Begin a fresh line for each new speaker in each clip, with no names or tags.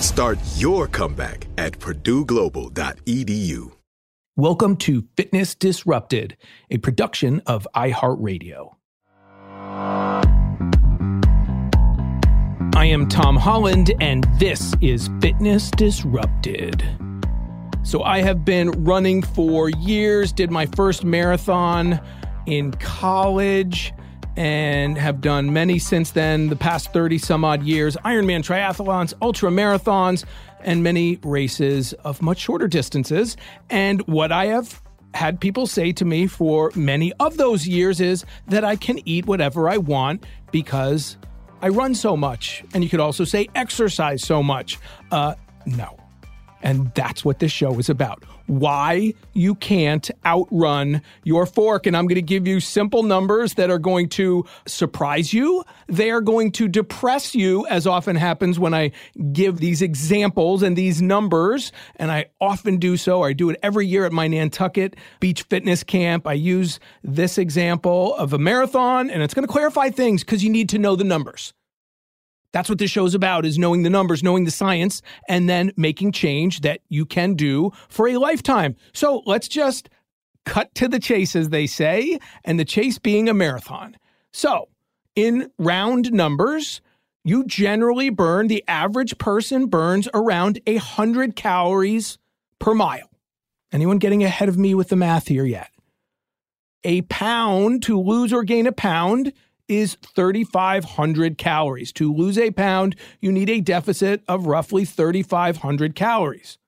Start your comeback at purdueglobal.edu.
Welcome to Fitness Disrupted, a production of iHeartRadio. I am Tom Holland, and this is Fitness Disrupted. So, I have been running for years, did my first marathon in college and have done many since then, the past 30 some odd years Ironman triathlons, ultra marathons, and many races of much shorter distances. And what I have had people say to me for many of those years is that I can eat whatever I want because I run so much. And you could also say exercise so much. Uh, no. And that's what this show is about. Why you can't outrun your fork. And I'm going to give you simple numbers that are going to surprise you. They are going to depress you, as often happens when I give these examples and these numbers. And I often do so. I do it every year at my Nantucket Beach Fitness Camp. I use this example of a marathon, and it's going to clarify things because you need to know the numbers. That's what this show's about is knowing the numbers, knowing the science, and then making change that you can do for a lifetime. So let's just cut to the chase, as they say, and the chase being a marathon. So, in round numbers, you generally burn, the average person burns around 100 calories per mile. Anyone getting ahead of me with the math here yet? A pound to lose or gain a pound is 3,500 calories. To lose a pound, you need a deficit of roughly 3,500 calories.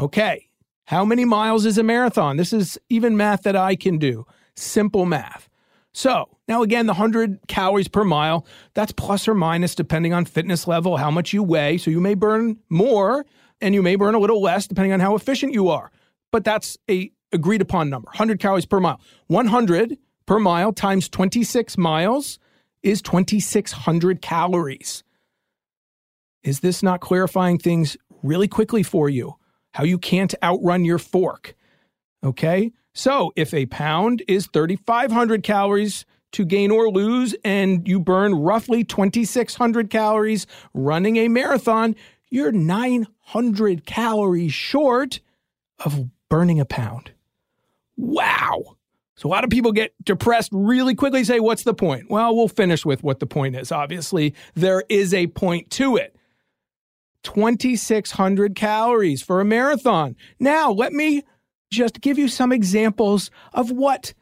Okay, how many miles is a marathon? This is even math that I can do. Simple math. So, now again, the 100 calories per mile, that's plus or minus depending on fitness level, how much you weigh. So, you may burn more and you may burn a little less depending on how efficient you are. But that's a agreed upon number 100 calories per mile. 100 per mile times 26 miles is 2,600 calories. Is this not clarifying things really quickly for you? How you can't outrun your fork? Okay. So if a pound is 3,500 calories to gain or lose, and you burn roughly 2,600 calories running a marathon, you're 900 calories short of burning a pound. Wow. So a lot of people get depressed really quickly, say, What's the point? Well, we'll finish with what the point is. Obviously, there is a point to it. 2,600 calories for a marathon. Now, let me just give you some examples of what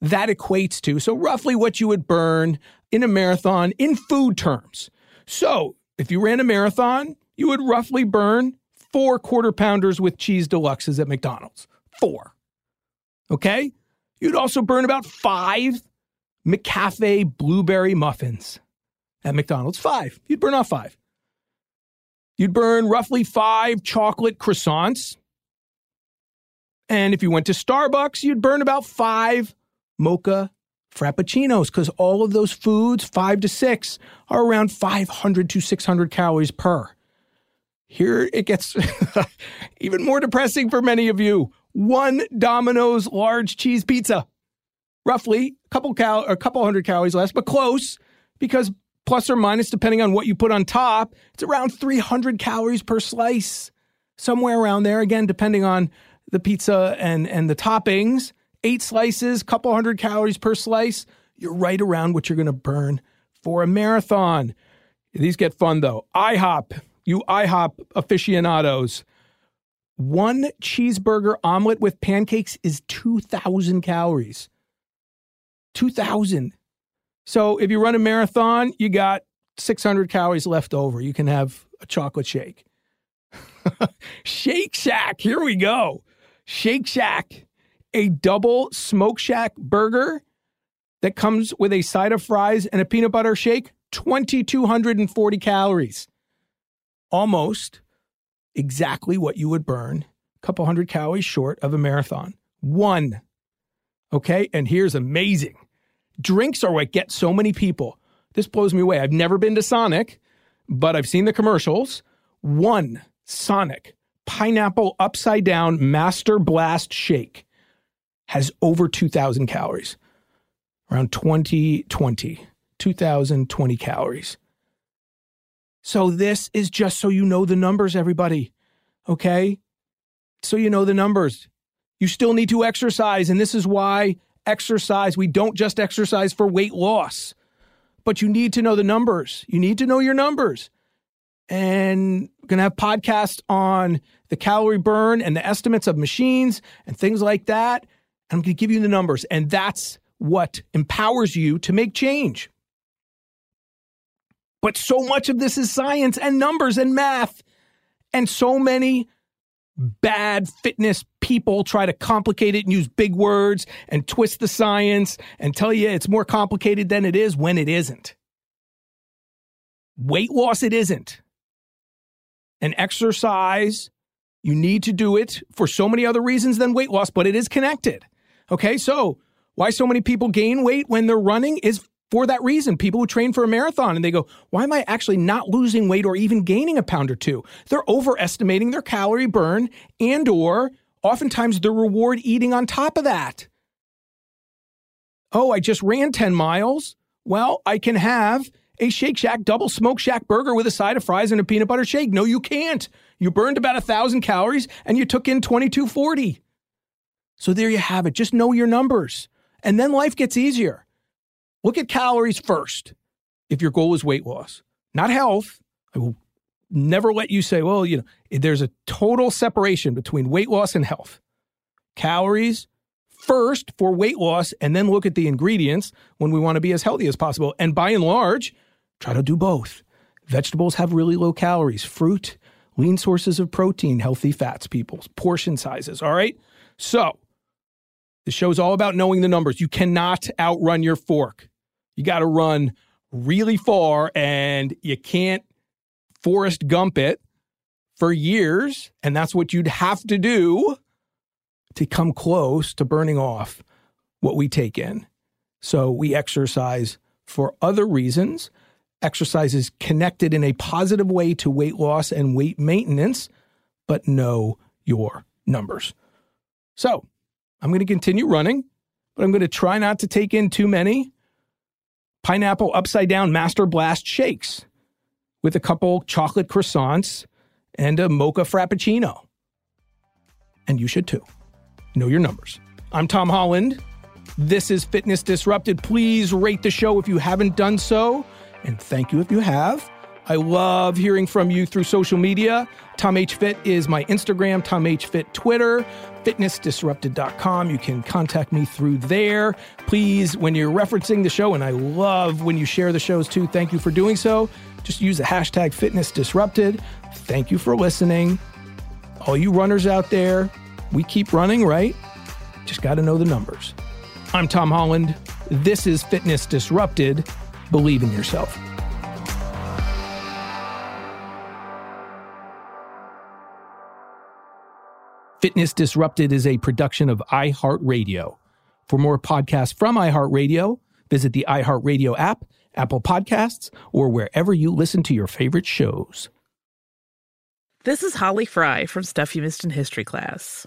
that equates to. So, roughly what you would burn in a marathon in food terms. So, if you ran a marathon, you would roughly burn four quarter pounders with cheese deluxes at McDonald's. Four. Okay? You'd also burn about five McCafe blueberry muffins at McDonald's. Five. You'd burn off five. You'd burn roughly five chocolate croissants. And if you went to Starbucks, you'd burn about five mocha Frappuccinos, because all of those foods, five to six, are around 500 to 600 calories per. Here it gets even more depressing for many of you. One Domino's large cheese pizza, roughly a couple cal- a couple hundred calories less, but close because plus or minus, depending on what you put on top, it's around 300 calories per slice, somewhere around there. Again, depending on the pizza and and the toppings. Eight slices, couple hundred calories per slice. You're right around what you're going to burn for a marathon. These get fun though. IHOP, you IHOP aficionados. One cheeseburger omelet with pancakes is 2,000 calories. 2,000. So if you run a marathon, you got 600 calories left over. You can have a chocolate shake. Shake Shack, here we go. Shake Shack, a double Smoke Shack burger that comes with a side of fries and a peanut butter shake, 2,240 calories. Almost exactly what you would burn, a couple hundred calories short of a marathon. One. Okay. And here's amazing drinks are what get so many people. This blows me away. I've never been to Sonic, but I've seen the commercials. One Sonic pineapple upside down master blast shake has over 2,000 calories, around 2020, 2,020 calories. So, this is just so you know the numbers, everybody. Okay? So you know the numbers. You still need to exercise. And this is why exercise, we don't just exercise for weight loss, but you need to know the numbers. You need to know your numbers. And we're going to have podcasts on the calorie burn and the estimates of machines and things like that. I'm going to give you the numbers. And that's what empowers you to make change. But so much of this is science and numbers and math. And so many bad fitness people try to complicate it and use big words and twist the science and tell you it's more complicated than it is when it isn't. Weight loss, it isn't. And exercise, you need to do it for so many other reasons than weight loss, but it is connected. Okay, so why so many people gain weight when they're running is for that reason. People who train for a marathon and they go, why am I actually not losing weight or even gaining a pound or two? They're overestimating their calorie burn and or oftentimes the reward eating on top of that. Oh, I just ran 10 miles. Well, I can have a Shake Shack double smoke shack burger with a side of fries and a peanut butter shake. No, you can't. You burned about a thousand calories and you took in 2240. So there you have it. Just know your numbers. And then life gets easier. Look at calories first if your goal is weight loss, not health. I will never let you say, well, you know, there's a total separation between weight loss and health. Calories first for weight loss, and then look at the ingredients when we want to be as healthy as possible. And by and large, try to do both. Vegetables have really low calories, fruit, lean sources of protein, healthy fats, people's portion sizes. All right. So the show's all about knowing the numbers. You cannot outrun your fork. You got to run really far and you can't Forrest Gump it for years. And that's what you'd have to do to come close to burning off what we take in. So we exercise for other reasons. Exercise is connected in a positive way to weight loss and weight maintenance, but know your numbers. So I'm going to continue running, but I'm going to try not to take in too many pineapple upside down master blast shakes with a couple chocolate croissants and a mocha frappuccino. And you should too. Know your numbers. I'm Tom Holland. This is Fitness Disrupted. Please rate the show if you haven't done so. And thank you if you have. I love hearing from you through social media. Tom H. Fit is my Instagram, Tom H. Fit Twitter, fitnessdisrupted.com. You can contact me through there. Please, when you're referencing the show, and I love when you share the shows too, thank you for doing so. Just use the hashtag fitnessdisrupted. Thank you for listening. All you runners out there, we keep running, right? Just got to know the numbers. I'm Tom Holland. This is Fitness Disrupted. Believe in yourself. Fitness Disrupted is a production of iHeartRadio. For more podcasts from iHeartRadio, visit the iHeartRadio app, Apple Podcasts, or wherever you listen to your favorite shows.
This is Holly Fry from Stuff You Missed in History class.